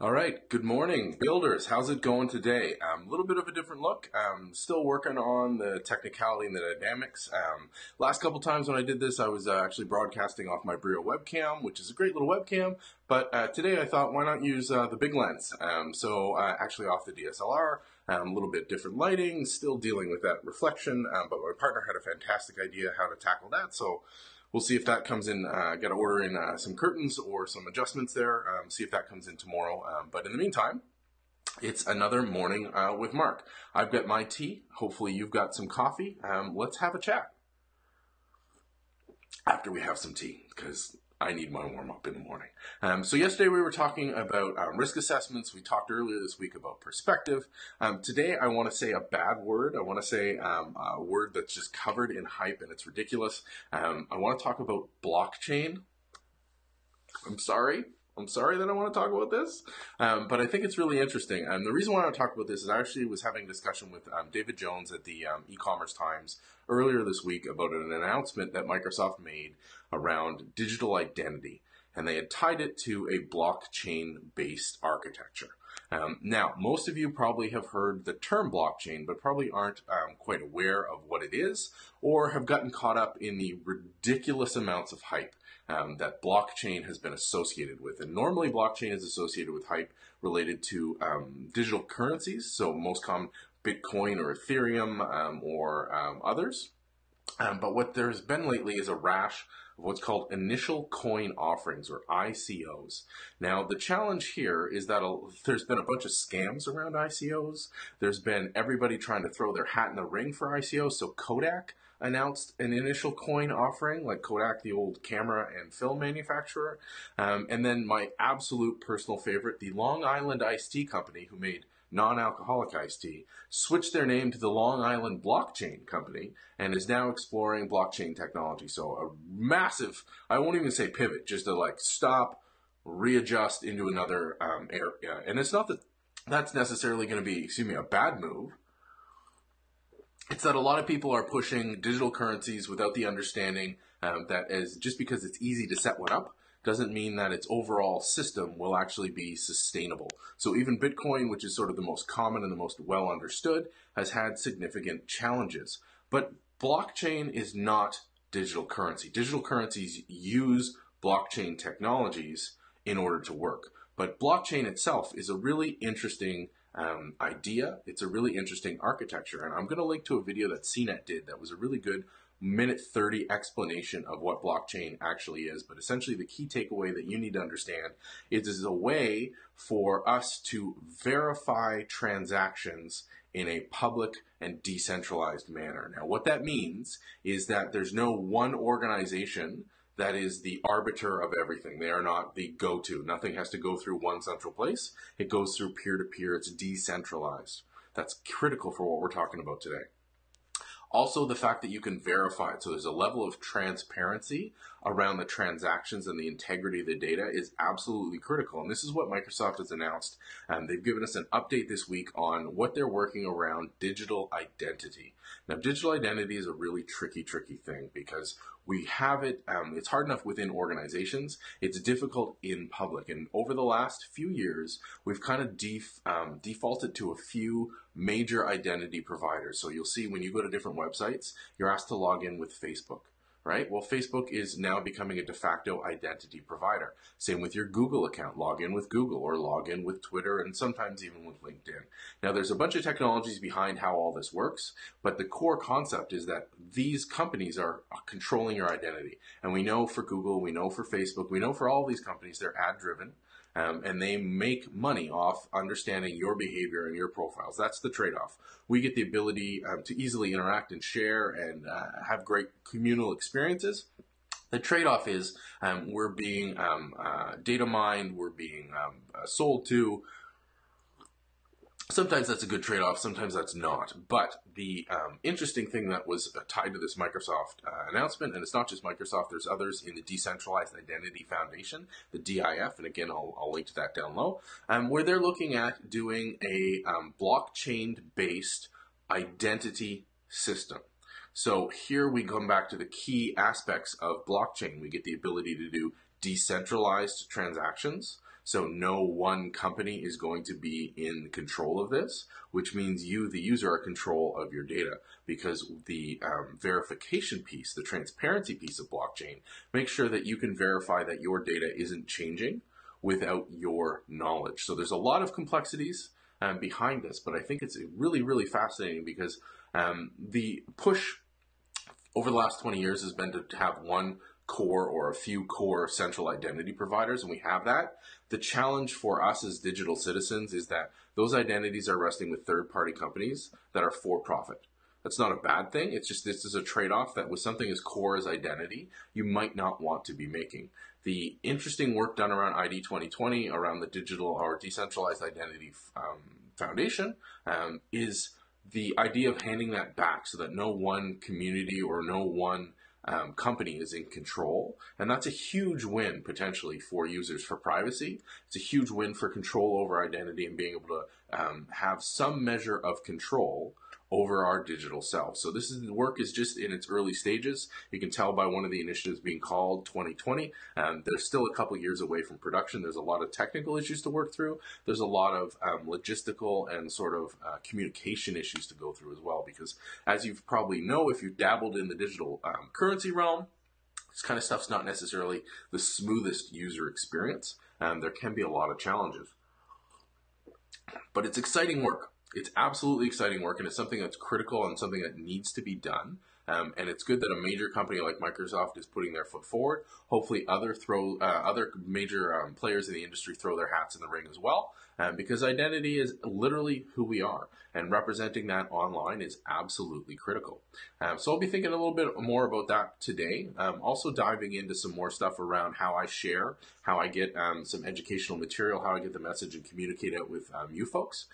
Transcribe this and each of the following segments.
All right, good morning, builders. How's it going today? A um, little bit of a different look. Um, still working on the technicality and the dynamics. Um, last couple times when I did this, I was uh, actually broadcasting off my Brio webcam, which is a great little webcam. But uh, today I thought, why not use uh, the big lens? Um, so uh, actually off the DSLR, um, a little bit different lighting, still dealing with that reflection. Um, but my partner had a fantastic idea how to tackle that. So we'll see if that comes in. Uh, Got to order in uh, some curtains or some adjustments there. Um, see if that comes in tomorrow. Um, but in the meantime, it's another morning uh, with Mark. I've got my tea. Hopefully, you've got some coffee. Um, let's have a chat after we have some tea because I need my warm up in the morning. Um, so yesterday we were talking about um, risk assessments. We talked earlier this week about perspective. Um, today I want to say a bad word. I want to say um, a word that's just covered in hype and it's ridiculous. Um, I want to talk about blockchain. I'm sorry. I'm sorry that I want to talk about this, um, but I think it's really interesting. And the reason why I want to talk about this is I actually was having a discussion with um, David Jones at the um, e-commerce Times earlier this week about an announcement that Microsoft made around digital identity, and they had tied it to a blockchain-based architecture. Um, now, most of you probably have heard the term blockchain, but probably aren't um, quite aware of what it is, or have gotten caught up in the ridiculous amounts of hype um, that blockchain has been associated with. And normally, blockchain is associated with hype related to um, digital currencies, so most common Bitcoin or Ethereum um, or um, others. Um, but what there's been lately is a rash what's called initial coin offerings or ICOs. Now, the challenge here is that a, there's been a bunch of scams around ICOs. There's been everybody trying to throw their hat in the ring for ICOs. So Kodak announced an initial coin offering, like Kodak, the old camera and film manufacturer. Um, and then my absolute personal favorite, the Long Island Iced Tea Company, who made non-alcoholic iced tea, switched their name to the Long Island Blockchain Company and is now exploring blockchain technology. So a massive, I won't even say pivot, just to like stop, readjust into another um, area. And it's not that that's necessarily going to be, excuse me, a bad move. It's that a lot of people are pushing digital currencies without the understanding um, that as just because it's easy to set one up doesn't mean that its overall system will actually be sustainable. So even Bitcoin, which is sort of the most common and the most well understood, has had significant challenges. But blockchain is not digital currency. Digital currencies use blockchain technologies in order to work. But blockchain itself is a really interesting um, idea. It's a really interesting architecture. And I'm going to link to a video that CNET did that was a really good minute 30 explanation of what blockchain actually is. But essentially, the key takeaway that you need to understand is this is a way for us to verify transactions in a public and decentralized manner. Now, what that means is that there's no one organization that is the arbiter of everything. They are not the go to. Nothing has to go through one central place. It goes through peer to peer. It's decentralized. That's critical for what we're talking about today. Also, the fact that you can verify it. So there's a level of transparency around the transactions and the integrity of the data is absolutely critical. And this is what Microsoft has announced. And they've given us an update this week on what they're working around digital identity. Now, digital identity is a really tricky, tricky thing because we have it, um, it's hard enough within organizations, it's difficult in public. And over the last few years, we've kind of def, um, defaulted to a few major identity providers. So you'll see when you go to different websites, you're asked to log in with Facebook right? Well, Facebook is now becoming a de facto identity provider. Same with your Google account. Log in with Google or log in with Twitter and sometimes even with LinkedIn. Now, there's a bunch of technologies behind how all this works, but the core concept is that these companies are controlling your identity. And we know for Google, we know for Facebook, we know for all these companies, they're ad driven. Um, and they make money off understanding your behavior and your profiles. That's the trade off. We get the ability um, to easily interact and share and uh, have great communal experiences. The trade off is um, we're being um, uh, data mined, we're being um, uh, sold to, sometimes that's a good trade-off sometimes that's not. But the um, interesting thing that was uh, tied to this microsoft uh, announcement and it's not just microsoft there's others in the decentralized identity foundation the dif and again i'll, I'll link to that down low um, where they're looking at doing a um, blockchain based identity system. So here we come back to the key aspects of blockchain. We get the ability to do decentralized transactions So no one company is going to be in control of this, which means you, the user, are control of your data because the um, verification piece, the transparency piece of blockchain, makes sure that you can verify that your data isn't changing without your knowledge. So there's a lot of complexities um, behind this, but I think it's really, really fascinating because um, the push over the last 20 years has been to have one core or a few core central identity providers, and we have that. The challenge for us as digital citizens is that those identities are resting with third party companies that are for profit. That's not a bad thing. It's just this is a trade off that with something as core as identity, you might not want to be making. The interesting work done around ID 2020, around the digital or decentralized identity um, foundation, um, is the idea of handing that back so that no one community or no one um, company is in control. And that's a huge win potentially for users for privacy. It's a huge win for control over identity and being able to um, have some measure of control over our digital self. So this is the work is just in its early stages. You can tell by one of the initiatives being called 2020. Um, there's still a couple years away from production. There's a lot of technical issues to work through. There's a lot of um, logistical and sort of uh, communication issues to go through as well. Because as you probably know, if you've dabbled in the digital um, currency realm, this kind of stuff's not necessarily the smoothest user experience. and there can be a lot of challenges. But it's exciting work it's absolutely exciting work and it's something that's critical and something that needs to be done. Um, and it's good that a major company like Microsoft is putting their foot forward. Hopefully, other throw uh, other major um, players in the industry throw their hats in the ring as well, um, because identity is literally who we are, and representing that online is absolutely critical. Um, so I'll be thinking a little bit more about that today. Um, also diving into some more stuff around how I share, how I get um, some educational material, how I get the message and communicate it with you folks.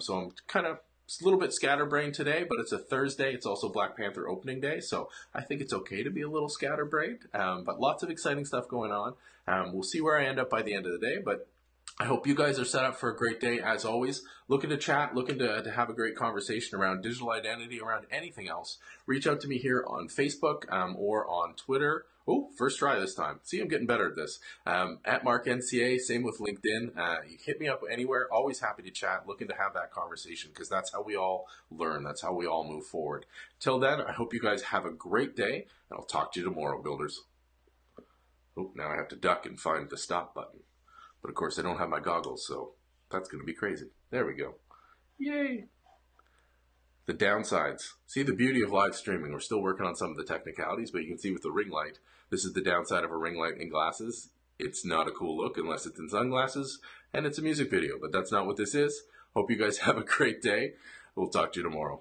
so I'm kind of it's a little bit scatterbrained today, but it's a Thursday. It's also Black Panther opening day, so I think it's okay to be a little scatterbrained. Um, but lots of exciting stuff going on. Um, we'll see where I end up by the end of the day, but I hope you guys are set up for a great day as always. Looking to chat, looking to, to have a great conversation around digital identity, around anything else. Reach out to me here on Facebook um, or on Twitter Oh, first try this time. See, I'm getting better at this. Um, at Mark NCA, same with LinkedIn. Uh, you hit me up anywhere. Always happy to chat. Looking to have that conversation because that's how we all learn. That's how we all move forward. Till then, I hope you guys have a great day, and I'll talk to you tomorrow, builders. Oh, now I have to duck and find the stop button. But of course, I don't have my goggles, so that's going to be crazy. There we go. Yay! The downsides. See the beauty of live streaming. We're still working on some of the technicalities, but you can see with the ring light, this is the downside of a ring light in glasses. It's not a cool look unless it's in sunglasses, and it's a music video, but that's not what this is. Hope you guys have a great day. We'll talk to you tomorrow.